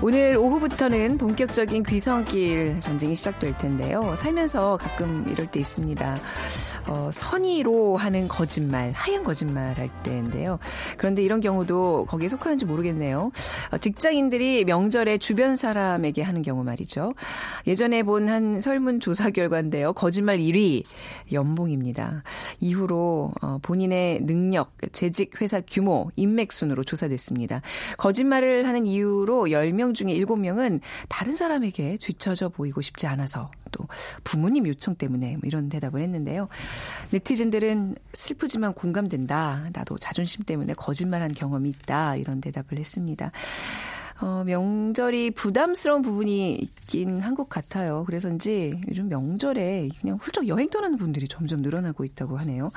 오늘 오후부터는 본격적인 귀성길 전쟁이 시작될 텐데요. 살면서 가끔 이럴 때 있습니다. 어, 선의로 하는 거짓말, 하얀 거짓말 할 때인데요. 그런데 이런 경우도 거기에 속하는지 모르겠네요. 어, 직장인들이 명절에 주변 사람에게 하는 경우 말이죠. 예전에 본 한 설문조사 결과인데요. 거짓말 1위 연봉입니다. 이후로 어, 본인의 능력, 재직 회사 규모, 인맥 순으로 조사됐습니다. 거짓말을 하는 이유로 10명 중에 7명은 다른 사람에게 뒤처져 보이고 싶지 않아서 또 부모님 요청 때문에 뭐 이런 대답을 했는데요. 네티즌들은 슬프지만 공감된다. 나도 자존심 때문에 거짓말한 경험이 있다. 이런 대답을 했습니다. 어, 명절이 부담스러운 부분이 있긴 한 것 같아요. 그래서인지 요즘 명절에 그냥 훌쩍 여행 떠나는 분들이 점점 늘어나고 있다고 하네요.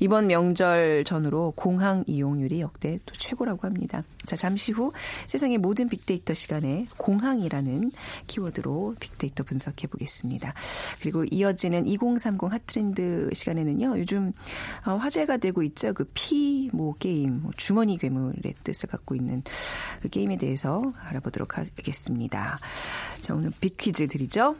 이번 명절 전후로 공항 이용률이 역대 또 최고라고 합니다. 자, 잠시 후 세상의 모든 빅데이터 시간에 공항이라는 키워드로 빅데이터 분석해 보겠습니다. 그리고 이어지는 2030 hot trend 시간에는요. 요즘 어, 화제가 되고 있죠. 그 P모 게임, 뭐 주머니 괴물의 뜻을 갖고 있는 그 게임에 대해서 알아보도록 하겠습니다. 자, 오늘 big 퀴즈 드리죠.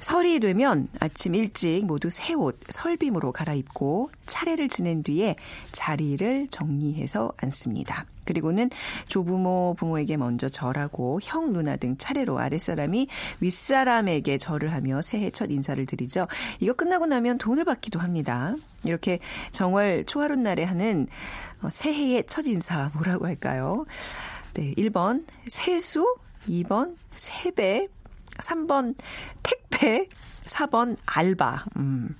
설이 되면 아침 일찍 모두 새 옷, 설빔으로 갈아입고 차례를 지낸 뒤에 자리를 정리해서 앉습니다. 그리고는 조부모, 부모에게 먼저 절하고 형, 누나 등 차례로 아랫사람이 윗사람에게 절을 하며 새해 첫 인사를 드리죠. 이거 끝나고 나면 돈을 받기도 합니다. 이렇게 정월 초하룻 날에 하는 어, 새해의 첫 인사 뭐라고 할까요? 네, 1번 세수, 2번 세배, 3번 택배, 4번 알바. 음.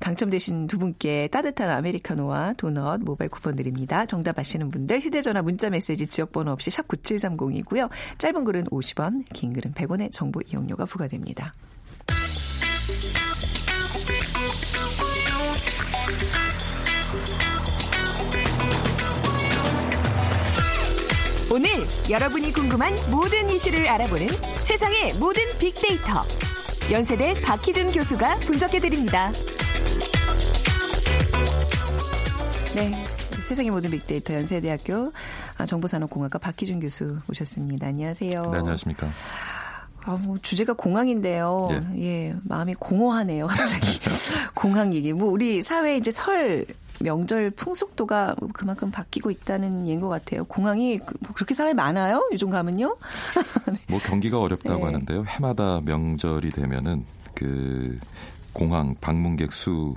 당첨되신 두 분께 따뜻한 아메리카노와 도넛 모바일 쿠폰 드립니다. 정답 아시는 분들 휴대전화 문자메시지 지역번호 없이 샵 9730이고요. 짧은 글은 50원, 긴 글은 100원의 정보 이용료가 부과됩니다. 오늘 여러분이 궁금한 모든 이슈를 알아보는 세상의 모든 빅데이터. 연세대 박희준 교수가 분석해드립니다. 네. 세상의 모든 빅데이터 연세대학교 정보산업공학과 박희준 교수 오셨습니다. 안녕하세요. 네, 안녕하십니까. 아, 뭐 주제가 공항인데요. 예. 예, 마음이 공허하네요. 갑자기 공항 얘기. 뭐 우리 사회 이제 설 명절 풍속도가 그만큼 바뀌고 있다는 예인 것 같아요. 공항이 그- 그렇게 사람이 많아요? 요즘 가면요? 뭐 경기가 어렵다고 네. 하는데요. 해마다 명절이 되면은 그 공항 방문객 수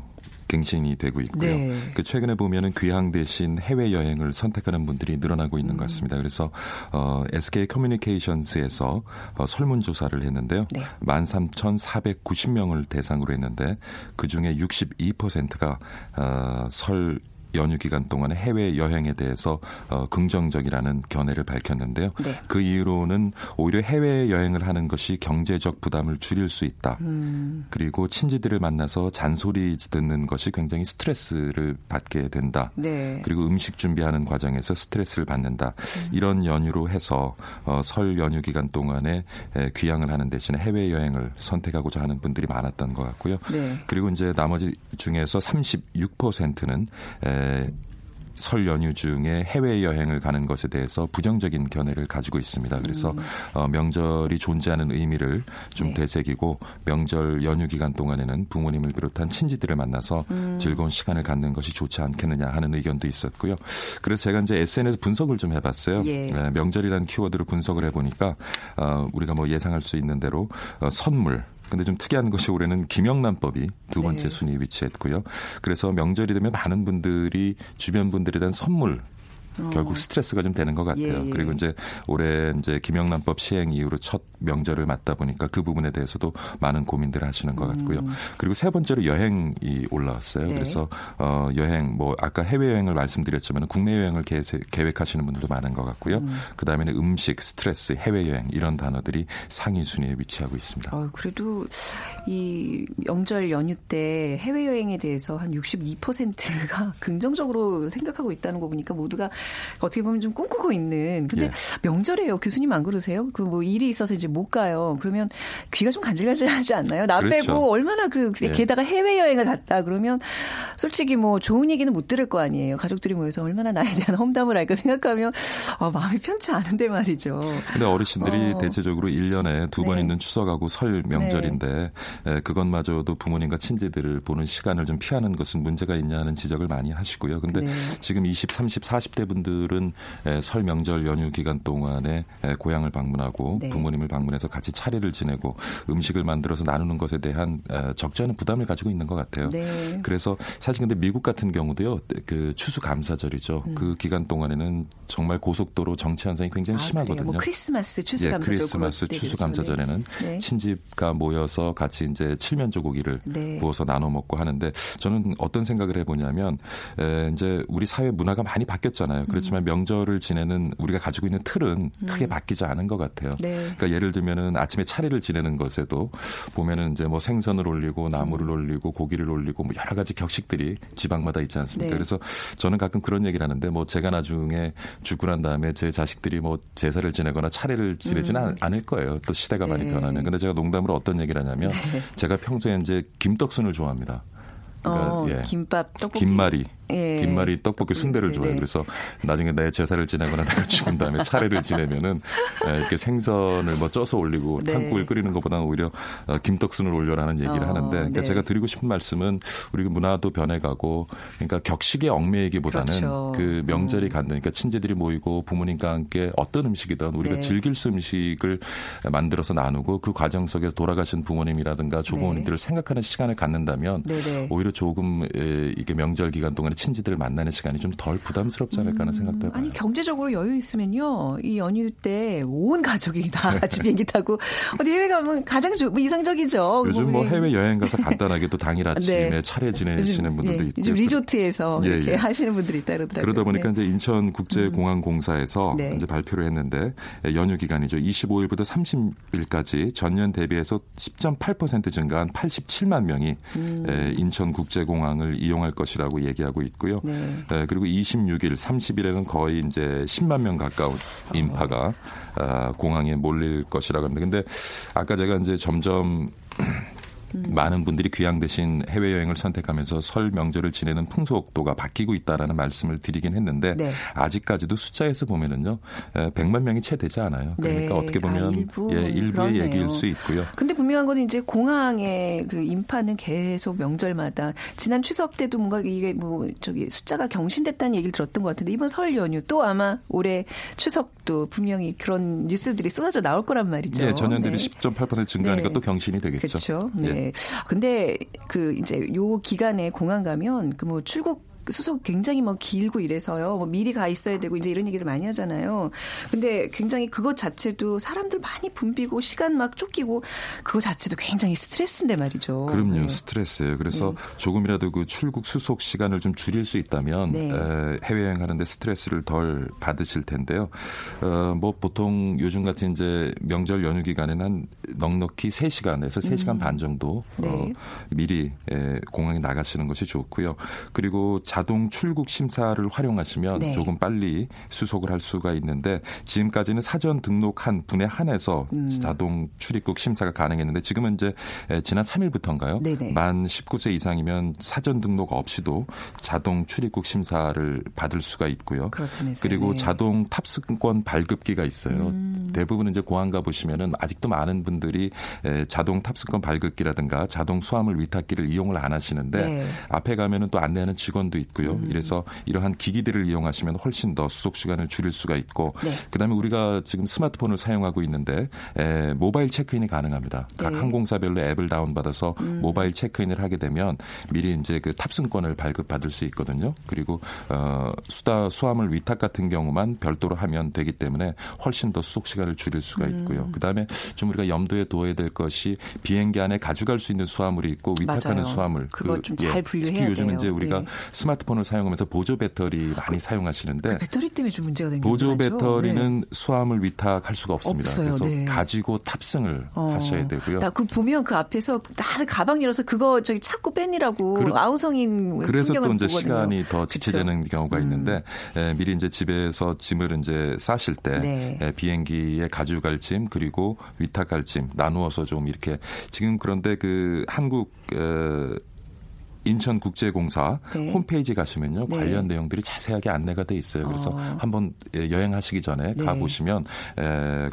갱신이 되고 있고요. 네. 그 최근에 보면은 귀향 대신 해외 여행을 선택하는 분들이 늘어나고 있는 것 음. 같습니다. 그래서 어, SK 커뮤니케이션스에서 어, 설문 조사를 했는데요. 네. 13,490명을 대상으로 했는데 그 중에 62%가 어, 설 연휴 기간 동안에 해외 여행에 대해서 어, 긍정적이라는 견해를 밝혔는데요. 네. 그 이유로는 오히려 해외 여행을 하는 것이 경제적 부담을 줄일 수 있다. 음. 그리고 친지들을 만나서 잔소리 듣는 것이 굉장히 스트레스를 받게 된다. 네. 그리고 음식 준비하는 과정에서 스트레스를 받는다. 이런 연유로 해서 어, 설 연휴 기간 동안에 에, 귀향을 하는 대신에 해외 여행을 선택하고자 하는 분들이 많았던 것 같고요. 네. 그리고 이제 나머지 중에서 36%는 에, 설 연휴 중에 해외 여행을 가는 것에 대해서 부정적인 견해를 가지고 있습니다. 그래서 어, 명절이 존재하는 의미를 좀 네. 되새기고 명절 연휴 기간 동안에는 부모님을 비롯한 친지들을 만나서 즐거운 시간을 갖는 것이 좋지 않겠느냐 하는 의견도 있었고요. 그래서 제가 이제 SNS 분석을 좀 해봤어요. 예. 네, 명절이라는 키워드로 분석을 해보니까 어, 우리가 뭐 예상할 수 있는 대로 어, 선물 근데 좀 특이한 것이 올해는 김영란법이 두 번째 네. 순위에 위치했고요. 그래서 명절이 되면 많은 분들이 주변 분들에 대한 선물 결국 스트레스가 좀 되는 것 같아요. 예, 예. 그리고 이제 올해 이제 김영란법 시행 이후로 첫 명절을 맞다 보니까 그 부분에 대해서도 많은 고민들을 하시는 것 같고요. 그리고 세 번째로 여행이 올라왔어요. 음. 네. 그래서 어 여행 뭐 아까 해외 여행을 말씀드렸지만 국내 여행을 계획, 계획하시는 분들도 많은 것 같고요. 그 다음에는 음식, 스트레스, 해외 여행 이런 단어들이 상위 순위에 위치하고 있습니다. 어, 그래도 이 명절 연휴 때 해외 여행에 대해서 한 62%가 긍정적으로 생각하고 있다는 거 보니까 모두가 어떻게 보면 좀 꿈꾸고 있는. 근데 예. 명절에요. 교수님 안 그러세요? 그 뭐 일이 있어서 이제 못 가요. 그러면 귀가 좀 간질간질하지 않나요? 나 그렇죠. 빼고 얼마나 그 예. 게다가 해외 여행을 갔다 그러면 솔직히 뭐 좋은 얘기는 못 들을 거 아니에요. 가족들이 모여서 얼마나 나에 대한 험담을 할까 생각하면 어, 마음이 편치 않은데 말이죠. 근데 어르신들이 어. 대체적으로 1년에 두번 네. 있는 추석하고 설 명절인데 에, 그것마저도 부모님과 친지들을 보는 시간을 좀 피하는 것은 문제가 있냐 하는 지적을 많이 하시고요. 근데 네. 지금 20, 30, 40대 분 들은 에, 설 명절 연휴 기간 동안에 에, 고향을 방문하고 네. 부모님을 방문해서 같이 차례를 지내고 음식을 만들어서 나누는 것에 대한 에, 적지 않은 부담을 가지고 있는 것 같아요. 네. 그래서 사실 근데 미국 같은 경우도요, 그 추수 감사절이죠. 그 기간 동안에는 정말 고속도로 정체 현상이 굉장히 음. 아, 심하거든요. 뭐 크리스마스 추수 감사절 예, 크리스마스 그럴 때죠. 추수 감사절에는 네. 친집과 모여서 같이 이제 칠면 조 고기를 네. 구워서 나눠 먹고 하는데 저는 어떤 생각을 해보냐면 에, 이제 우리 사회 문화가 많이 바뀌었잖아요. 그렇지만 음. 명절을 지내는 우리가 가지고 있는 틀은 크게 바뀌지 않은 것 같아요. 네. 그러니까 예를 들면은 아침에 차례를 지내는 것에도 보면은 이제 뭐 생선을 올리고 나물을 올리고 고기를 올리고 뭐 여러 가지 격식들이 지방마다 있지 않습니까? 네. 그래서 저는 가끔 그런 얘기를 하는데 뭐 제가 나중에 죽고 난 다음에 제 자식들이 뭐 제사를 지내거나 차례를 지내지는 않- 않을 거예요. 또 시대가 많이 음. 네. 변하는. 근데 제가 농담으로 어떤 얘기를 하냐면 제가 평소에 이제 김떡순을 좋아합니다. 그러니까 어, 예. 김밥, 떡볶이. 김말이, 예. 김말이 떡볶이 순대를 네, 좋아해요. 네. 그래서 나중에 내 제사를 지내거나 내가 죽은 다음에 차례를 지내면은 에, 이렇게 생선을 뭐 쪄서 올리고 네. 탕국을 끓이는 것보다는 오히려 어, 김떡순을 올려라는 얘기를 어, 하는데, 그러니까 네. 제가 드리고 싶은 말씀은 우리 문화도 변해가고, 그러니까 격식의 얽매이기보다는 그렇죠. 그 명절이 갖는, 그러니까 친지들이 모이고 부모님과 함께 어떤 음식이든 우리가 네. 즐길 수 음식을 만들어서 나누고 그 과정 속에서 돌아가신 부모님이라든가 조부모님들을 생각하는 시간을 갖는다면 네, 네. 오히려 조금 에, 이게 명절 기간 동안에 친지들을 만나는 시간이 좀 덜 부담스럽지 않을까 하는 생각도 해봐요. 아니 경제적으로 여유 있으면요 이 연휴 때 온 가족이 다 같이 비행기 타고 어디 해외 가면 가장 조- 뭐 이상적이죠. 요즘 뭐 우리- 해외 여행 가서 간단하게 또 당일 아침에 네. 차례 지내시는 분들도 예, 있고 요즘 리조트에서 예, 이렇게 예. 하시는 분들이 있다 그러더라고요. 그러다 보니까 네. 이제 인천국제공항공사에서 네. 이제 발표를 했는데 연휴 기간이죠. 25일부터 30일까지 전년 대비해서 10.8% 증가한 87만 명이 음. 에, 인천국제공항을 이용할 것이라고 얘기하고 있고요. 네. 에, 그리고 26일, 30일에는 거의 이제 10만 명 가까운 인파가 아, 공항에 몰릴 것이라고 합니다. 근데 아까 제가 이제 점점 음. 많은 분들이 귀향 대신 해외 여행을 선택하면서 설 명절을 지내는 풍속도가 바뀌고 있다라는 말씀을 드리긴 했는데 네. 아직까지도 숫자에서 보면은요 에, 100만 명이 채 되지 않아요. 그러니까 네. 어떻게 아, 보면 일부. 예, 일부의 그렇네요. 얘기일 수 있고요. 근데 분명한 건 이제 공항의 그 인파는 계속 명절마다 지난 추석 때도 뭔가 이게 뭐 저기 숫자가 경신됐다는 얘기를 들었던 것 같은데 이번 설 연휴 또 아마 올해 추석도 분명히 그런 뉴스들이 쏟아져 나올 거란 말이죠. 예, 전년 대비 네. 10.8% 증가하니까 네. 또 경신이 되겠죠. 그렇죠. 예. 네. 근데 그 이제 요 기간에 공항 가면 그 뭐 출국 수속 굉장히 뭐 길고 이래서요. 뭐 미리 가 있어야 되고 이제 이런 얘기를 많이 하잖아요. 근데 굉장히 그것 자체도 사람들 많이 붐비고 시간 막 쫓기고 그거 자체도 굉장히 스트레스인데 말이죠. 그럼요, 네. 스트레스예요. 그래서 조금이라도 그 출국 수속 시간을 좀 줄일 수 있다면 네. 에, 해외여행 하는데 스트레스를 덜 받으실 텐데요. 어, 뭐 보통 요즘 같은 이제 명절 연휴 기간에는 한 넉넉히 3시간에서 3시간 반 정도 어, 네. 미리 에, 공항에 나가시는 것이 좋고요. 그리고 자동 출국 심사를 활용하시면 네. 조금 빨리 수속을 할 수가 있는데 지금까지는 사전 등록한 분에 한해서 음. 자동 출입국 심사가 가능했는데 지금은 이제 에, 지난 3일부터인가요? 네네. 만 19세 이상이면 사전 등록 없이도 자동 출입국 심사를 받을 수가 있고요. 그렇다면서요. 그리고 네. 자동 탑승권 발급기가 있어요. 음. 대부분 이제 공항 가 보시면은 아직도 많은 분들이 에, 자동 탑승권 발급기라든가 자동 수화물 위탁기를 이용을 안 하시는데 네. 앞에 가면은 또 안내하는 직원도 있고요. 음. 이래서 이러한 기기들을 이용하시면 훨씬 더 수속 시간을 줄일 수가 있고 네. 그다음에 우리가 지금 스마트폰을 사용하고 있는데 에, 모바일 체크인이 가능합니다. 각 네. 항공사별로 앱을 다운받아서 음. 모바일 체크인을 하게 되면 미리 이제 그 탑승권을 발급받을 수 있거든요. 그리고 어, 수다 수화물 위탁 같은 경우만 별도로 하면 되기 때문에 훨씬 더 수속 시간을 줄일 수가 음. 있고요. 음. 그다음에 좀 우리가 염두에 둬야 될 것이 비행기 안에 가져갈 수 있는 수화물이 있고 위탁하는 맞아요. 수화물 그걸 그, 좀잘 예, 분류해야 특히 요즘 돼요. 이제 우리가 네. 스마트 폰을 사용하면서 보조 배터리 많이 사용하시는데 그 배터리 때문에 좀 문제가 되는 보조? 배터리는 네. 수화물 위탁할 수가 없습니다. 없어요. 그래서 네. 가지고 탑승을 어. 하셔야 되고요. 그 보면 그 앞에서 다들 가방 열어서 그거 저기 찾고 빼니라고 그러, 아우성인 그래서 또 이제 보거든요. 시간이 더 지체되는 그쵸? 경우가 있는데 음. 에, 미리 이제 집에서 짐을 이제 싸실 때 네. 에, 비행기에 가져갈 짐 그리고 위탁할 짐 나누어서 좀 이렇게 지금 그런데 그 한국 에, 인천국제공사 네. 홈페이지 가시면요 네. 관련 내용들이 자세하게 안내가 돼 있어요. 그래서 어. 한번 여행하시기 전에 네. 가 보시면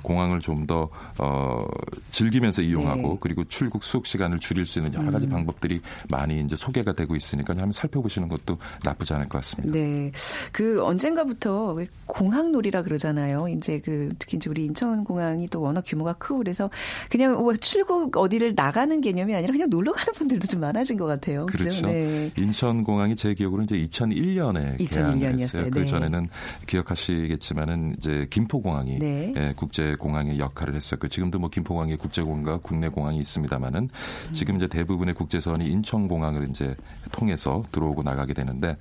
공항을 좀 더 어, 즐기면서 이용하고 네. 그리고 출국 수속 시간을 줄일 수 있는 여러 가지 음. 방법들이 많이 이제 소개가 되고 있으니까 한번 살펴보시는 것도 나쁘지 않을 것 같습니다. 네, 그 언젠가부터 공항놀이라 그러잖아요. 이제 그 특히 이제 우리 인천공항이 또 워낙 규모가 크고 그래서 그냥 뭐 출국 어디를 나가는 개념이 아니라 그냥 놀러 가는 분들도 좀 많아진 것 같아요. 그렇죠. 네. 인천공항이 제 기억으로는 이제 2001년에 2001년이었어요. 그 전에는 네. 기억하시겠지만은 이제 김포공항이 네. 예, 국제공항의 역할을 했었고 지금도 뭐 김포공항에 국제공항과 국내공항이 있습니다만은 음. 지금 이제 대부분의 국제선이 인천공항을 이제 통해서 들어오고 나가게 되는데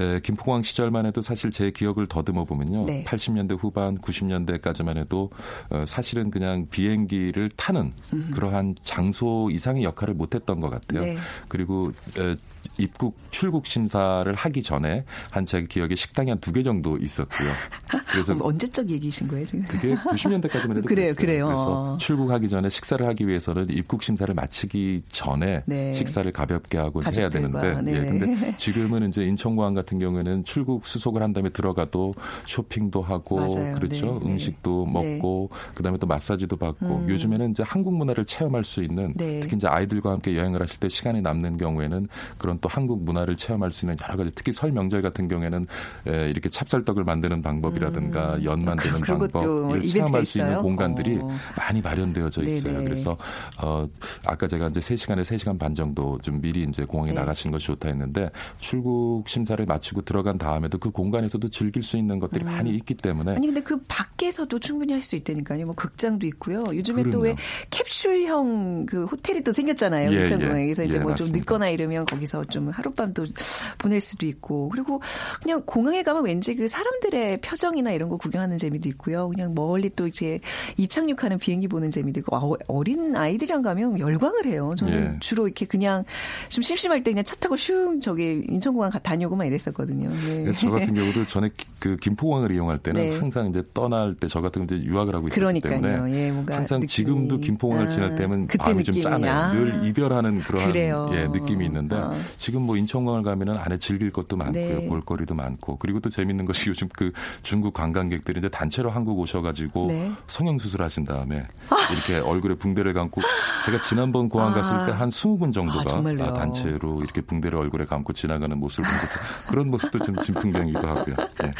에, 예, 김포공항 시절만 해도 사실 제 기억을 더듬어 보면요. 네. 80년대 후반 90년대까지만 해도 어, 사실은 그냥 비행기를 타는 음. 그러한 장소 이상의 역할을 못했던 것 같아요. 네. 그리고 uh, 입국 출국 심사를 하기 전에 한 제 기억에 식당이 한 두 개 정도 있었고요. 그래서 언제적 얘기이신 거예요 지금? 그게 90년대까지만 해도 그래요, 그랬어요. 그래요. 그래서 출국하기 전에 식사를 하기 위해서는 입국 심사를 마치기 전에 네. 식사를 가볍게 하고 해야 되는데, 네. 예, 근데 지금은 이제 인천공항 같은 경우에는 출국 수속을 한 다음에 들어가도 쇼핑도 하고 맞아요. 그렇죠, 네. 음식도 네. 먹고 그다음에 또 마사지도 받고 음. 요즘에는 이제 한국 문화를 체험할 수 있는 네. 특히 이제 아이들과 함께 여행을 하실 때 시간이 남는 경우에는 그런 또 한국 문화를 체험할 수 있는 여러 가지 특히 설 명절 같은 경우에는 에, 이렇게 찹쌀떡을 만드는 방법이라든가 음. 연 만드는 그런 방법 이를 체험할 수 있는 있어요? 공간들이 어. 많이 마련되어져 있어요. 네네. 그래서 어, 아까 제가 이제 3시간에 3시간 반 정도 좀 미리 이제 공항에 네. 나가시는 것이 좋다 했는데 출국 심사를 마치고 들어간 다음에도 그 공간에서도 즐길 수 있는 것들이 음. 많이 있기 때문에 아니 근데 그 밖에서도 충분히 할 수 있다니까요. 뭐 극장도 있고요. 요즘에 또 왜. 캡슐형 그 호텔이 또 생겼잖아요. 예, 예. 이제 예, 뭐좀 맞습니다. 늦거나 이러면 거기서 좀 하룻밤도 보낼 수도 있고 그리고 그냥 공항에 가면 왠지 그 사람들의 표정이나 이런 거 구경하는 재미도 있고요. 그냥 멀리 또 이제 이착륙하는 비행기 보는 재미도 있고 아, 어린 아이들이랑 가면 열광을 해요. 저는 예. 주로 이렇게 그냥 좀 심심할 때 그냥 차 타고 슝 저기 인천공항 가- 다녀오고만 이랬었거든요. 네. 저 같은 경우도 전에 기- 그 김포공항을 이용할 때는 네. 항상 이제 떠날 때 저 같은 경우 이제 유학을 하고 있기 그러니까요. 때문에 예, 뭔가 항상 느낌이. 지금도 김포공항을 아, 지날 때면 그때 마음이 좀 느낌이. 짠해요. 아. 늘 이별하는 그런. 예, 느낌이 있는데 어. 지금 뭐 인천공항을 가면은 안에 즐길 것도 많고요. 네. 볼거리도 많고 그리고 또 재밌는 것이 요즘 그 중국 관광객들이 이제 단체로 한국 오셔 가지고 네. 성형 수술하신 다음에 이렇게 얼굴에 붕대를 감고 제가 지난번 공항 아. 갔을 때 한 20분 아, 정도가 정말요? 단체로 이렇게 붕대를 얼굴에 감고 지나가는 모습을 보면서 그런 모습도 좀 진풍경이기도 하고요. 예.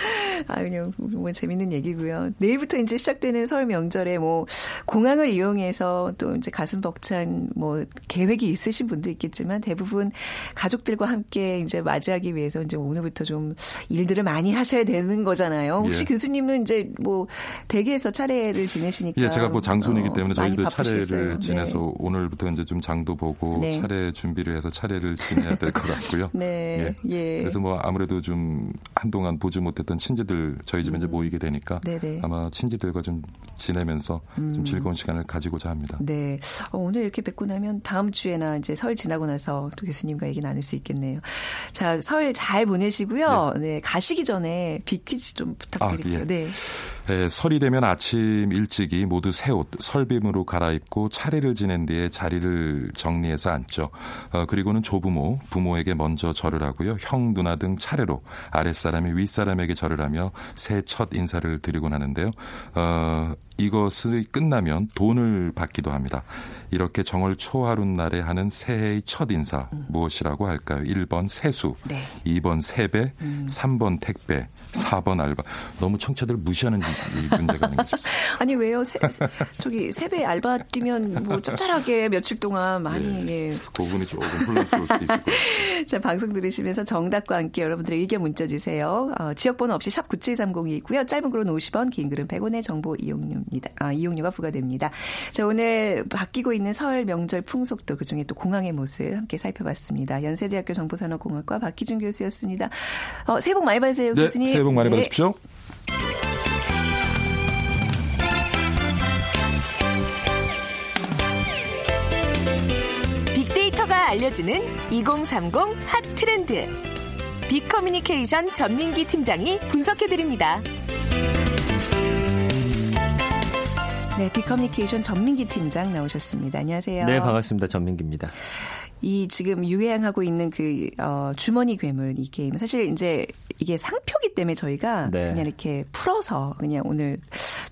아, 그냥 뭐 재밌는 얘기고요. 내일부터 이제 시작되는 설 명절에 뭐 공항을 이용해서 또 이제 가슴 벅찬 뭐 계획이 있으신 분도 있겠지만 대부분 가족 들과 함께 이제 맞이하기 위해서 이제 오늘부터 좀 일들을 많이 하셔야 되는 거잖아요. 혹시 예. 교수님은 이제 뭐 대기에서 차례를 지내시니까 예, 제가 뭐 장손이기 어, 때문에 많이 저희도. 차례를 네. 지내서 오늘부터 이제 좀 장도 보고 네. 차례 준비를 해서 차례를 지내야 될 것 같고요. 네, 예. 그래서 뭐 아무래도 좀 한동안 보지 못했던 친지들 저희 집에 이제 모이게 되니까 음. 네네. 아마 친지들과 좀 지내면서 좀 즐거운 시간을 가지고자 합니다. 네. 어, 오늘 이렇게 뵙고 나면 다음 주에나 이제 설 지나고 나서 또 교수님과 얘기 나눌 수 있겠네요. 자, 설 잘 보내시고요. 네. 가시기 전에 빅 퀴즈 좀 부탁드릴게요. 아, 예. 네. 에, 설이 되면 아침 일찍이 모두 새 옷, 설빔으로 갈아입고 차례를 지낸 뒤에 자리를 정리해서 앉죠. 어, 그리고는 조부모, 부모에게 먼저 절을 하고요. 형, 누나 등 차례로 아랫사람이 윗사람에게 절을 하며 새 첫 인사를 드리곤 하는데요. 어, 이것이 끝나면 돈을 받기도 합니다. 이렇게 정월 초하룻날에 하는 새해의 첫 인사 무엇이라고 할까요? 1번 세수, 네. 2번 세배, 3번 택배, 4번 알바. 너무 청취자들 무시하는 문제가 아닌가 싶습니다. 아니 왜요? 세, 세- 저기 세배 알바 뛰면 뭐 짭짤하게 며칠 동안 많이 예. 그 부분이 조금 혼란스러울 수도 있을 거예요. 자, 방송 들으시면서 정답과 함께 여러분들의 의견 문자 주세요. 어, 지역번호 없이 샵 9730이 있고요. 짧은 글은 50원, 긴 글은 100원의 정보 이용료입니다. 아, 이용료가 부과됩니다. 자, 오늘 바뀌고 있는 설 명절 풍속도 그중에 또 공항의 모습 함께 살펴봤습니다. 연세대학교 정보산업공학과 박희준 교수였습니다. 어, 새해 복 많이 받으세요, 네, 교수님. 새해 복 많이 네. 받으십시오. 알려주는 2030 핫 트렌드. 빅커뮤니케이션 전민기 팀장이 분석해드립니다. 네, 빅커뮤니케이션 전민기 팀장 나오셨습니다. 안녕하세요. 네, 반갑습니다. 전민기입니다. 이 지금 유행하고 있는 그 어, 주머니 괴물 이 게임 사실 이제 이게 상표기 때문에 저희가 네. 그냥 이렇게 풀어서 그냥 오늘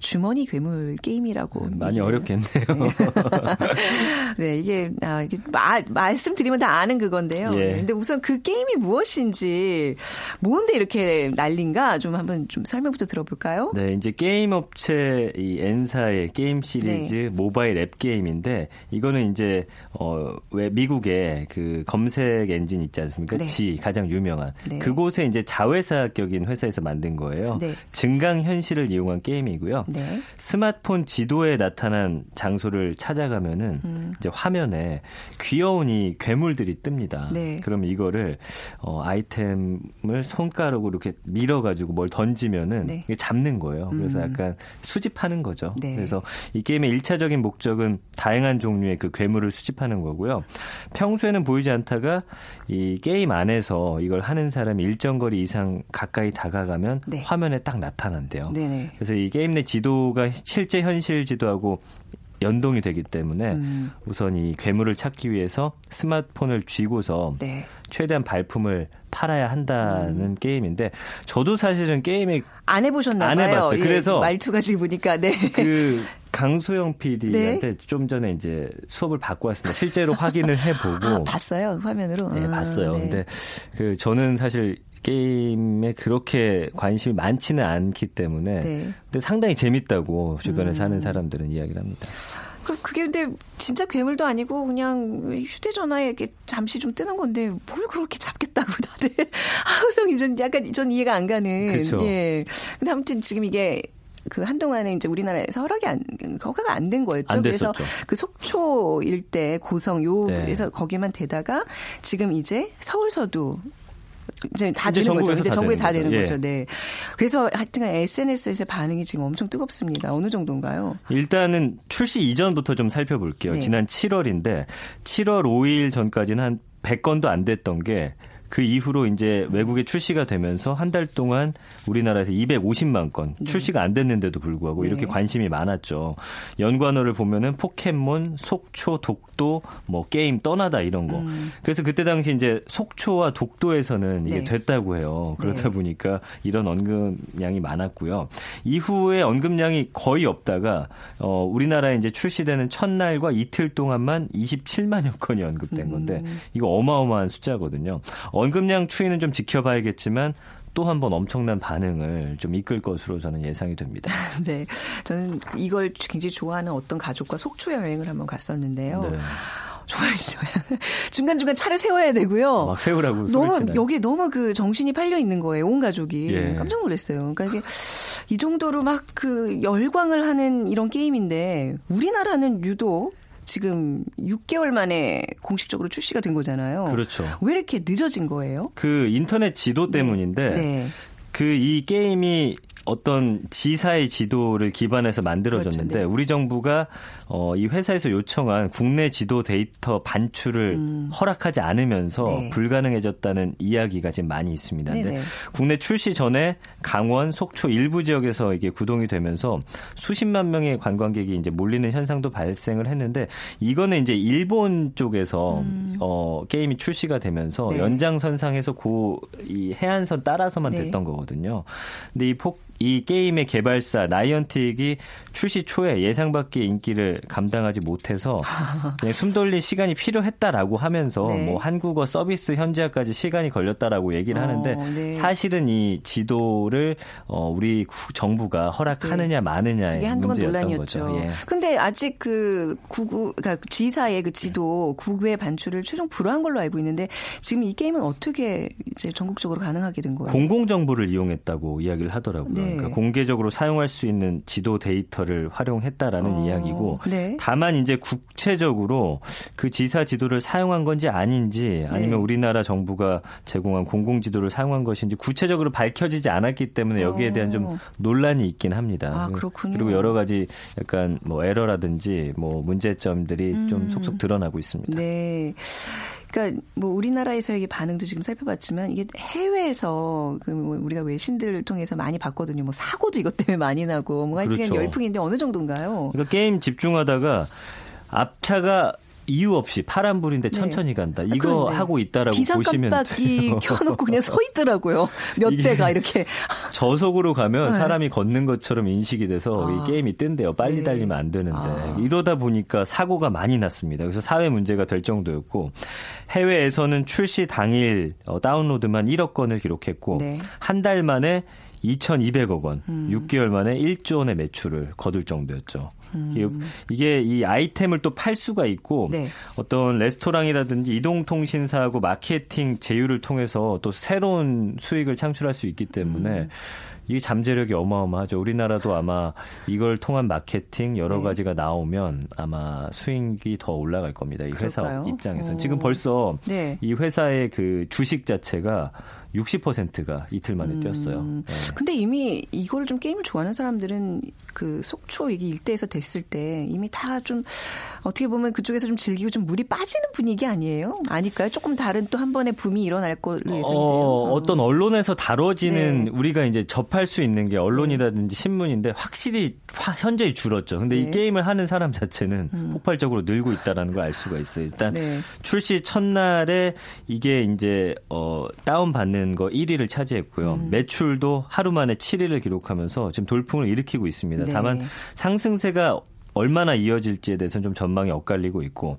주머니 괴물 게임이라고 많이 얘기를- 어렵겠네요. 네 이게 아 이게 말 말씀드리면 다 아는 그건데요. 예. 네, 근데 우선 그 게임이 무엇인지 뭔데 이렇게 난린가 좀 한번 좀 설명부터 들어볼까요? 네, 이제 게임 업체 이 N사의 게임 시리즈 네. 모바일 앱 게임인데 이거는 이제 어왜 미국의 그 검색 엔진 있지 않습니까? 네. 지 가장 유명한 네. 그곳에 이제 자회사격인 회사에서 만든 거예요. 네. 증강 현실을 이용한 게임이고요. 네. 스마트폰 지도에 나타난 장소를 찾아가면은 음. 이제 화면에 귀여운 이 괴물들이 뜹니다. 네. 그러면 이거를 어, 아이템을 손가락으로 이렇게 밀어가지고 뭘 던지면은 네. 잡는 거예요. 그래서 음. 약간 수집하는 거죠. 네. 그래서 이 게임의 일차적인 목적은 다양한 종류의 그 괴물을 수집하는 거고요. 평소에는 보이지 않다가 이 게임 안에서 이걸 하는 사람이 일정 거리 이상 가까이 다가가면 네. 화면에 딱 나타난대요. 네네. 그래서 이 게임 내 지도 가 실제 현실 지도하고 연동이 되기 때문에 음. 우선 이 괴물을 찾기 위해서 스마트폰을 쥐고서 네. 최대한 발품을 팔아야 한다는 게임인데 저도 사실은 게임에 안 해보셨나 안 봐요. 해봤어요. 예, 그래서 말투가 지금 보니까 네. 그 강소영 PD한테 좀 전에 이제 수업을 받고 왔습니다. 실제로 확인을 해보고 아, 봤어요 화면으로. 네, 아, 봤어요. 네. 근데 그 저는 사실 게임에 그렇게 관심이 많지는 않기 때문에 네. 근데 상당히 재밌다고 주변에 음. 사는 사람들은 이야기를 합니다. 그, 그게 근데 진짜 괴물도 아니고 그냥 휴대전화에 이렇게 잠시 좀 뜨는 건데 뭘 그렇게 잡겠다고 다들 항상 이전 약간 전 이해가 안 가는. 그쵸. 예. 근데 아무튼 지금 이게 그 한동안에 이제 우리나라에서 허락이 안 허가가 안 된 거였죠. 안 그래서. 그 속초 일대 고성 요에서 네. 거기만 되다가 지금 이제 서울서도 이제 다 이제 되는 거죠. 이제 다 전국에 다 되는 되는 거죠. 거죠. 네. 그래서 하여튼 SNS에서 반응이 지금 엄청 뜨겁습니다. 어느 정도인가요? 일단은 출시 이전부터 좀 살펴볼게요. 네. 지난 7월인데 7월 5일 전까지는 한 100건도 안 됐던 게 그 이후로 이제 외국에 출시가 되면서 한 달 동안 우리나라에서 250만 건 출시가 안 됐는데도 불구하고 네. 이렇게 관심이 많았죠. 연관어를 보면은 포켓몬, 속초, 독도, 뭐 게임 떠나다 이런 거. 그래서 그때 당시 이제 속초와 독도에서는 이게 네. 됐다고 해요. 그러다 네. 보니까 이런 언급량이 많았고요. 이후에 언급량이 거의 없다가 어 우리나라에 이제 출시되는 첫날과 이틀 동안만 27만여 건이 언급된 건데 이거 어마어마한 숫자거든요. 언급량 추이는 좀 지켜봐야겠지만 또 한 번 엄청난 반응을 좀 이끌 것으로 저는 예상이 됩니다. 네. 저는 이걸 굉장히 좋아하는 어떤 가족과 속초 여행을 한번 갔었는데요. 네. 좋아했어요. 중간중간 차를 세워야 되고요. 막 세우라고 너무? 여기 너무 그 정신이 팔려 있는 거예요. 온 가족이 예. 깜짝 놀랐어요. 그러니까 이게 이 정도로 막 그 열광을 하는 이런 게임인데 우리나라는 유독 지금 6개월 만에 공식적으로 출시가 된 거잖아요. 그렇죠. 왜 이렇게 늦어진 거예요? 그 인터넷 지도 때문인데 네. 그이 게임이 어떤 지사의 지도를 기반해서 만들어졌는데 그렇죠, 네. 우리 정부가 어, 이 회사에서 요청한 국내 지도 데이터 반출을 허락하지 않으면서 음. 네. 불가능해졌다는 이야기가 지금 많이 있습니다. 근데. 국내 출시 전에 강원, 속초 일부 지역에서 이게 구동이 되면서 수십만 명의 관광객이 이제 몰리는 현상도 발생을 했는데 이거는 이제 일본 쪽에서 어, 게임이 출시가 되면서 음. 네. 연장선상에서 고 이 해안선 따라서만 네. 됐던 거거든요. 근데 이 폭, 이 게임의 개발사 나이언틱이 출시 초에 예상 밖의 인기를 감당하지 못해서 숨 돌릴 시간이 필요했다라고 하면서 네. 뭐 한국어 서비스 현지화까지 시간이 걸렸다라고 얘기를 어, 하는데 네. 사실은 이 지도를 어, 우리 구- 정부가 허락하느냐 마느냐의 이게 한동안 문제였던 논란이었죠. 거죠. 예. 근데 아직 그 구구 그러니까 지사의 그 지도 국외 반출을 최종 불허한 걸로 알고 있는데 지금 이 게임은 어떻게 이제 전국적으로 가능하게 된 거예요? 공공 정보를 이용했다고 이야기를 하더라고요. 네. 그러니까 공개적으로 사용할 수 있는 지도 데이터를 활용했다라는 어, 이야기고 네. 다만 이제 국체적으로 그 지사 지도를 사용한 건지 아닌지 아니면 네. 우리나라 정부가 제공한 공공 지도를 사용한 것인지 구체적으로 밝혀지지 않았기 때문에 여기에 대한 좀 어. 논란이 있긴 합니다. 아, 그렇군요. 그리고 여러 가지 약간 뭐 에러라든지 뭐 문제점들이 좀 속속 드러나고 있습니다. 음. 네. 그러니까 뭐 우리나라에서의 반응도 지금 살펴봤지만 이게 해외에서 그 뭐 우리가 외신들을 통해서 많이 봤거든요. 뭐 사고도 이것 때문에 많이 나고 뭐 하여튼 그렇죠. 열풍인데 어느 정도인가요? 그러니까 게임 집중하다가 앞차가 이유 없이 파란불인데 천천히 간다. 이거 네. 그런데 하고 있다라고 보시면 깜빡이 돼요. 켜놓고 그냥 서 있더라고요. 몇 대가 이렇게. 저속으로 가면 네. 사람이 걷는 것처럼 인식이 돼서 아. 이 게임이 뜬대요. 빨리 네. 달리면 안 되는데 아. 이러다 보니까 사고가 많이 났습니다. 그래서 사회 문제가 될 정도였고 해외에서는 출시 당일 어, 다운로드만 1억 건을 기록했고 네. 한달 만에 2,200억 원, 6개월 만에 1조 원의 매출을 거둘 정도였죠. 이게, 이게 이 아이템을 또 팔 수가 있고 네. 어떤 레스토랑이라든지 이동통신사하고 마케팅 제휴를 통해서 또 새로운 수익을 창출할 수 있기 때문에 이 잠재력이 어마어마하죠. 우리나라도 아마 이걸 통한 마케팅 여러 네. 가지가 나오면 아마 수익이 더 올라갈 겁니다. 이 회사 그럴까요? 입장에서는 오. 지금 벌써 네. 이 회사의 그 주식 자체가 60%가 이틀 만에 뛰었어요. 네. 근데 이미 이거를 좀 게임을 좋아하는 사람들은 그 속초 이게 일대에서 됐을 때 이미 다 좀 어떻게 보면 그쪽에서 좀 즐기고 좀 물이 빠지는 분위기 아니에요? 아닐까요? 조금 다른 또 한 번의 붐이 일어날 걸로 예상돼요. 어, 어떤 언론에서 다뤄지는 네. 우리가 이제 접할 수 있는 게 언론이라든지 신문인데 확실히 화- 현저히 줄었죠. 근데 네. 이 게임을 하는 사람 자체는 폭발적으로 늘고 있다라는 걸 알 수가 있어요. 일단 네. 출시 첫날에 이게 이제 어 다운 받는 거 1위를 차지했고요. 음. 매출도 하루 만에 7위를 기록하면서 지금 돌풍을 일으키고 있습니다. 네. 다만 상승세가 얼마나 이어질지에 대해서는 좀 전망이 엇갈리고 있고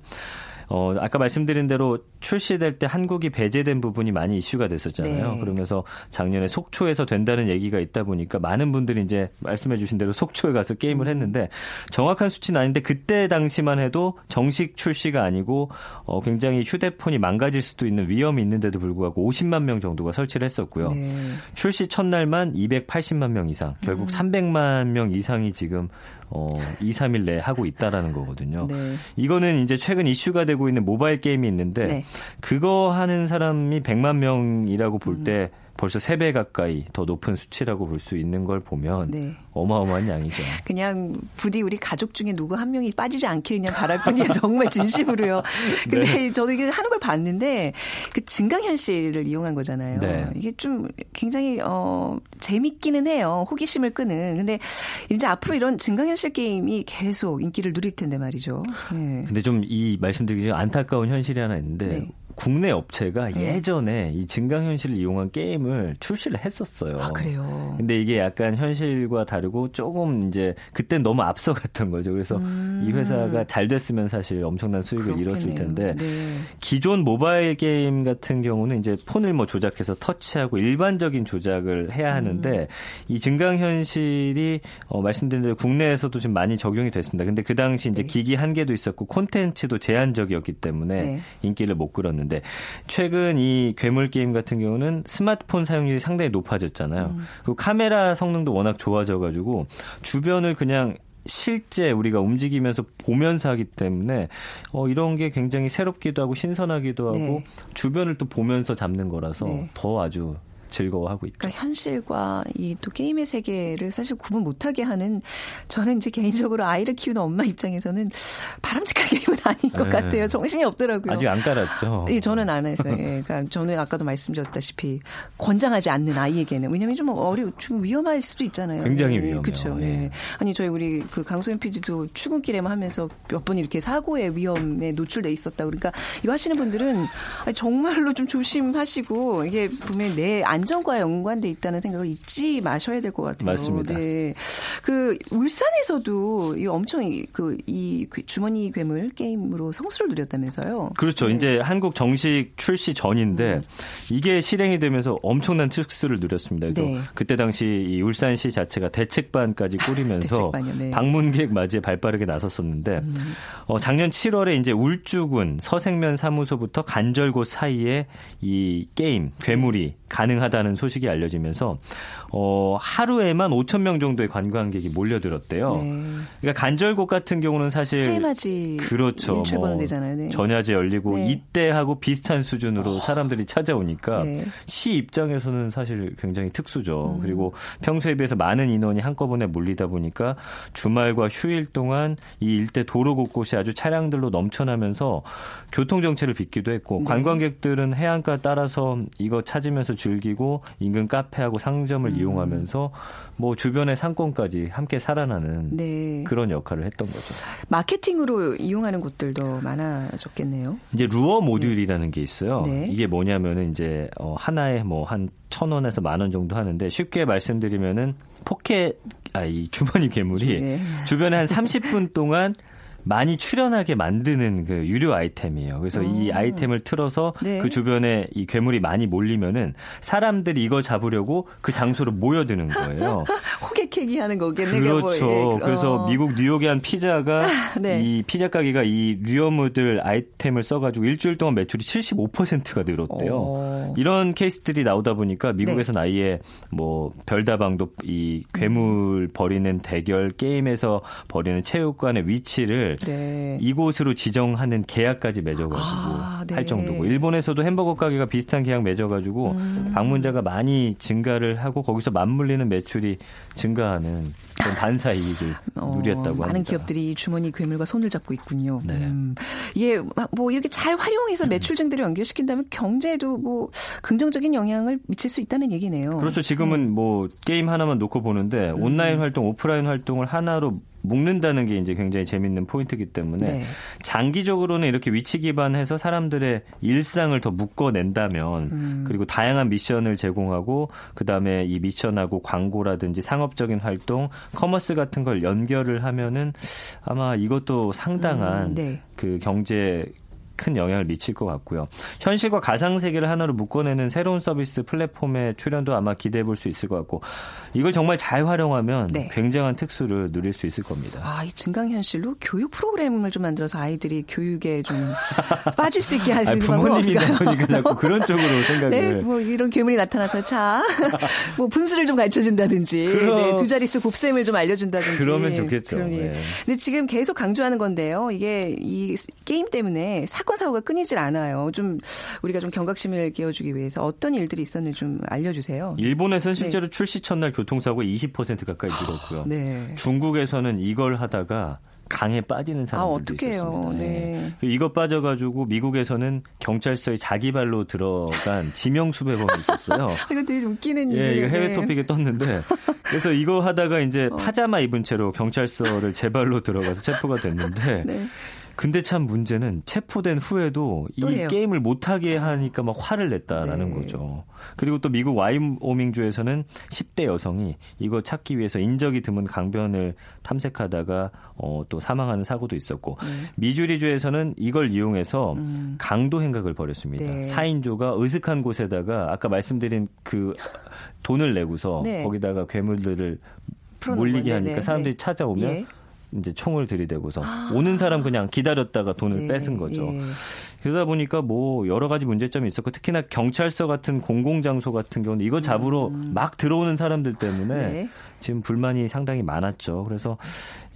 어, 아까 말씀드린 대로 출시될 때 한국이 배제된 부분이 많이 이슈가 됐었잖아요. 네. 그러면서 작년에 속초에서 된다는 얘기가 있다 보니까 많은 분들이 이제 말씀해 주신 대로 속초에 가서 음. 게임을 했는데 정확한 수치는 아닌데 그때 당시만 해도 정식 출시가 아니고 어, 굉장히 휴대폰이 망가질 수도 있는 위험이 있는데도 불구하고 50만 명 정도가 설치를 했었고요. 네. 출시 첫날만 280만 명 이상, 결국 300만 명 이상이 지금 어, 2, 3일 내에 하고 있다라는 거거든요. 네. 이거는 이제 최근 이슈가 되고 있는 모바일 게임이 있는데 네. 그거 하는 사람이 100만 명이라고 음. 볼때 벌써 3배 가까이 더 높은 수치라고 볼 수 있는 걸 보면 네. 어마어마한 양이죠. 그냥 부디 우리 가족 중에 누구 한 명이 빠지지 그냥 바랄 뿐이에요. 정말 진심으로요. 근데 네. 저도 이게 하는 걸 봤는데 그 증강현실을 이용한 거잖아요. 네. 이게 좀 굉장히 어 재밌기는 해요. 호기심을 끄는. 근데 이제 앞으로 이런 증강현실 게임이 계속 인기를 누릴 텐데 말이죠. 네. 근데 좀 이 말씀드리기 전에 안타까운 현실이 하나 있는데 네. 국내 업체가 네. 예전에 이 증강현실을 이용한 게임을 출시를 했었어요. 아 그래요. 근데 이게 약간 현실과 다르고 조금 이제 그땐 너무 앞서갔던 거죠. 그래서 이 회사가 잘 됐으면 사실 엄청난 수익을 음. 그렇겠네요. 잃었을 텐데 네. 기존 모바일 게임 같은 경우는 이제 폰을 뭐 조작해서 터치하고 일반적인 조작을 해야 하는데 음. 이 증강현실이 어, 말씀드린 대로 국내에서도 좀 많이 적용이 됐습니다. 근데 그 당시 이제 네. 기기 한계도 있었고 콘텐츠도 제한적이었기 때문에 네. 인기를 못 끌었는데 최근 이 괴물 게임 같은 경우는 스마트폰 사용률이 상당히 높아졌잖아요. 음. 그리고 카메라 성능도 워낙 좋아져가지고 주변을 그냥 실제 우리가 움직이면서 보면서 하기 때문에 어, 이런 게 굉장히 새롭기도 하고 신선하기도 하고 네. 주변을 또 보면서 잡는 거라서 네. 더 아주 즐거워하고 있죠. 그러니까 현실과 이 또 게임의 세계를 사실 구분 못하게 하는 저는 이제 개인적으로 아이를 키우는 엄마 입장에서는 바람직한 게임은 아닌 것 네. 같아요. 정신이 없더라고요. 아직 안 깔았죠. 예, 저는 안 했어요. 예, 그러니까 저는 아까도 말씀드렸다시피 권장하지 않는 아이에게는 왜냐하면 좀 어려 좀 위험할 수도 있잖아요. 굉장히 예, 위험해요. 그렇죠. 예. 예. 아니 저희 우리 그 강소연 PD도 출근길에만 하면서 몇 번 이렇게 사고의 위험에 노출돼 있었다. 그러니까 이거 하시는 분들은 정말로 좀 조심하시고 이게 분명히 내 안 전과 연관돼 있다는 생각을 잊지 마셔야 될 것 같아요. 맞습니다. 네. 그 울산에서도 이 엄청 그이 주머니 괴물 게임으로 성수를 누렸다면서요. 그렇죠. 네. 이제 한국 정식 출시 전인데 이게 실행이 되면서 엄청난 특수를 누렸습니다. 그래서 네. 그때 당시 이 울산시 자체가 대책반까지 꾸리면서 대책반이요, 네. 음. 방문객 맞이에 발빠르게 나섰었는데 어, 작년 7월에 이제 울주군 서생면 사무소부터 간절곶 사이에 이 게임 괴물이 가능하다 는 소식이 알려지면서 어, 하루에만 5천 명 정도의 관광객이 몰려들었대요. 네. 그러니까 간절곶 같은 경우는 사실 새해맞이 그렇죠. 뭐. 네. 전야제 열리고 네. 이때하고 비슷한 수준으로 사람들이 찾아오니까 네. 시 입장에서는 사실 굉장히 특수죠. 음. 그리고 평소에 비해서 많은 인원이 한꺼번에 몰리다 보니까 주말과 휴일 동안 이 일대 도로 곳곳이 아주 차량들로 넘쳐나면서 교통 정체를 빚기도 했고 네. 관광객들은 해안가 따라서 이거 찾으면서 즐기고 인근 카페하고 상점을 음. 이용하면서 뭐 주변의 상권까지 함께 살아나는 네. 그런 역할을 했던 거죠. 마케팅으로 이용하는 곳들도 많아졌겠네요. 이제 루어 모듈이라는 게 있어요. 네. 이게 뭐냐면은 이제 어, 하나에 뭐 한 천 원에서 만 원 정도 하는데 쉽게 말씀드리면은 포켓 아 이 주머니 괴물이 네. 주변에 한 30분 동안 많이 출현하게 만드는 그 유료 아이템이에요. 그래서 이 아이템을 틀어서 네. 그 주변에 이 괴물이 많이 몰리면은 사람들이 이거 잡으려고 그 장소로 모여드는 거예요. 호객행위 하는 거겠네. 그렇죠. 뭐, 예, 그래서 어. 미국 뉴욕의 한 피자가 네. 이 피자 가게가 이 lure module 아이템을 써가지고 일주일 동안 매출이 75%가 늘었대요. 어. 이런 케이스들이 나오다 보니까 미국에서는 네. 아예 뭐 별다방도 이 괴물 버리는 대결 게임에서 버리는 체육관의 위치를 네. 이곳으로 지정하는 계약까지 맺어가지고 아, 네. 할 정도고 일본에서도 햄버거 가게가 비슷한 계약 맺어가지고 음. 방문자가 많이 증가를 하고 거기서 맞물리는 매출이 증가하는 그런 반사 이익을 어, 누렸다고 합니다. 많은 기업들이 이 주머니 괴물과 손을 잡고 있군요. 네. 음, 이게 뭐 이렇게 잘 활용해서 매출 증대를 연결시킨다면 경제에도 뭐 긍정적인 영향을 미칠 수 있다는 얘기네요. 그렇죠. 지금은 뭐 게임 하나만 놓고 보는데 음. 온라인 활동, 오프라인 활동을 하나로 묶는다는 게 이제 굉장히 재밌는 포인트이기 때문에 네. 장기적으로는 이렇게 위치 기반해서 사람들의 일상을 더 묶어낸다면 음. 그리고 다양한 미션을 제공하고 그다음에 이 미션하고 광고라든지 상업적인 활동, commerce 같은 걸 연결을 하면은 아마 이것도 상당한 음, 네. 그 경제 큰 영향을 미칠 것 같고요. 현실과 가상 세계를 하나로 묶어내는 새로운 서비스 플랫폼의 출연도 아마 기대해 볼 수 있을 것 같고 이걸 정말 잘 활용하면 네. 굉장한 특수를 누릴 수 있을 겁니다. 아, 이 증강 현실로 교육 프로그램을 좀 만들어서 아이들이 교육에 좀 빠질 수 있게 할 수 있는 방법 부모님이다? 보니까 자꾸 그런 쪽으로 생각을 네, 뭐 이런 괴물이 나타나서 자, 뭐 분수를 좀 가르쳐 준다든지, 그럼- 네, 두 자릿수 곱셈을 좀 알려준다든지. 그러면 좋겠죠. 그러니. 네. 근데 지금 계속 강조하는 건데요. 이게 이 게임 때문에 사건 사고가 끊이질 않아요. 좀 우리가 좀 경각심을 깨워주기 위해서 어떤 일들이 있었는지 좀 알려주세요. 일본에서는 실제로 출시 첫날 교통사고 20% 가까이 줄었고요. 네. 중국에서는 이걸 하다가 강에 빠지는 아, 사람들도 어떡해요. 있었습니다. 네. 그 이거 빠져가지고 미국에서는 경찰서에 자기 발로 들어간 지명 수배범이 있었어요. 이거 되게 웃기는 예. 이거 해외 네. 토픽에 떴는데 그래서 이거 하다가 이제 어. 파자마 입은 채로 경찰서를 제 발로 들어가서 체포가 됐는데 네. 근데 참 문제는 체포된 후에도 이또 해요. 게임을 못하게 하니까 막 화를 냈다라는 네. 거죠. 그리고 또 미국 와이오밍주에서는 10대 여성이 이거 찾기 위해서 인적이 드문 강변을 탐색하다가 어, 또 사망하는 사고도 있었고 네. 미주리주에서는 이걸 이용해서 음. 강도 행각을 벌였습니다. 네. 4인조가 으슥한 곳에다가 아까 말씀드린 그 돈을 내고서 네. 거기다가 괴물들을 몰리게 거. 하니까 네네. 사람들이 네. 찾아오면 예. 이제 총을 들이대고서 오는 사람 그냥 기다렸다가 돈을 네, 뺏은 거죠. 예. 그러다 보니까 뭐 여러 가지 문제점이 있었고 특히나 경찰서 같은 공공장소 같은 경우는 이거 잡으러 막 들어오는 사람들 때문에 음. 네. 지금 불만이 상당히 많았죠. 그래서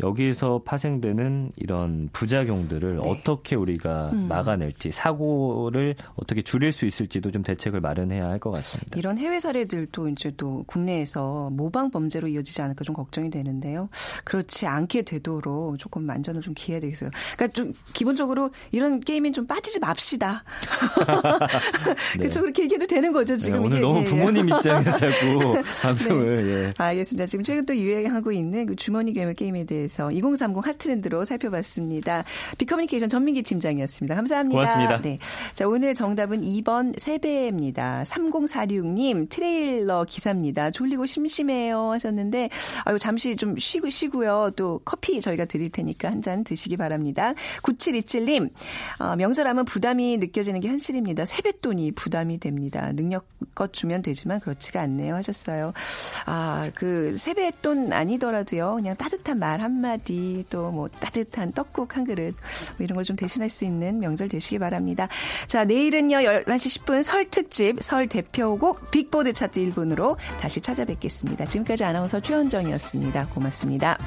여기에서 파생되는 이런 부작용들을 네. 어떻게 우리가 음. 막아낼지 사고를 어떻게 줄일 수 있을지도 좀 대책을 마련해야 할 것 같습니다. 이런 해외 사례들도 이제 또 국내에서 모방 범죄로 이어지지 않을까 좀 걱정이 되는데요. 그렇지 않게 되도록 조금 안전을 좀 기해야 되겠어요. 그러니까 좀 기본적으로 이런 게임엔 좀 빠지지 맙시다. 그렇죠. 그렇게 얘기해도 되는 거죠. 네, 지금 오늘 이게, 너무 예, 예. 부모님 입장에서 자꾸 방송을 예. 알겠습니다. 지금 최근 또 유행하고 있는 그 주머니 괴물 게임에 대해서 2030 핫트렌드로 살펴봤습니다. 비커뮤니케이션 전민기 팀장이었습니다. 감사합니다. 고맙습니다. 네. 자, 오늘 정답은 2번 세배입니다. 3046님 트레일러 기사입니다. 졸리고 심심해요 하셨는데 아유 잠시 좀 쉬고 쉬고요. 또 커피 저희가 드릴 테니까 한 잔 드시기 바랍니다. 9727님 어, 명절하면 부담이 느껴지는 게 현실입니다. 세뱃돈이 부담이 됩니다. 능력껏 주면 되지만 그렇지가 않네요 하셨어요. 아, 그 세뱃돈 아니더라도요. 그냥 따뜻한 말 한마디 또 뭐 따뜻한 떡국 한 그릇 뭐 이런 걸 좀 대신할 수 있는 명절 되시기 바랍니다. 자, 내일은요. 11시 10분 설 특집 설 대표곡 빅보드 차트 1분으로 다시 찾아뵙겠습니다. 지금까지 아나운서 최현정이었습니다. 고맙습니다.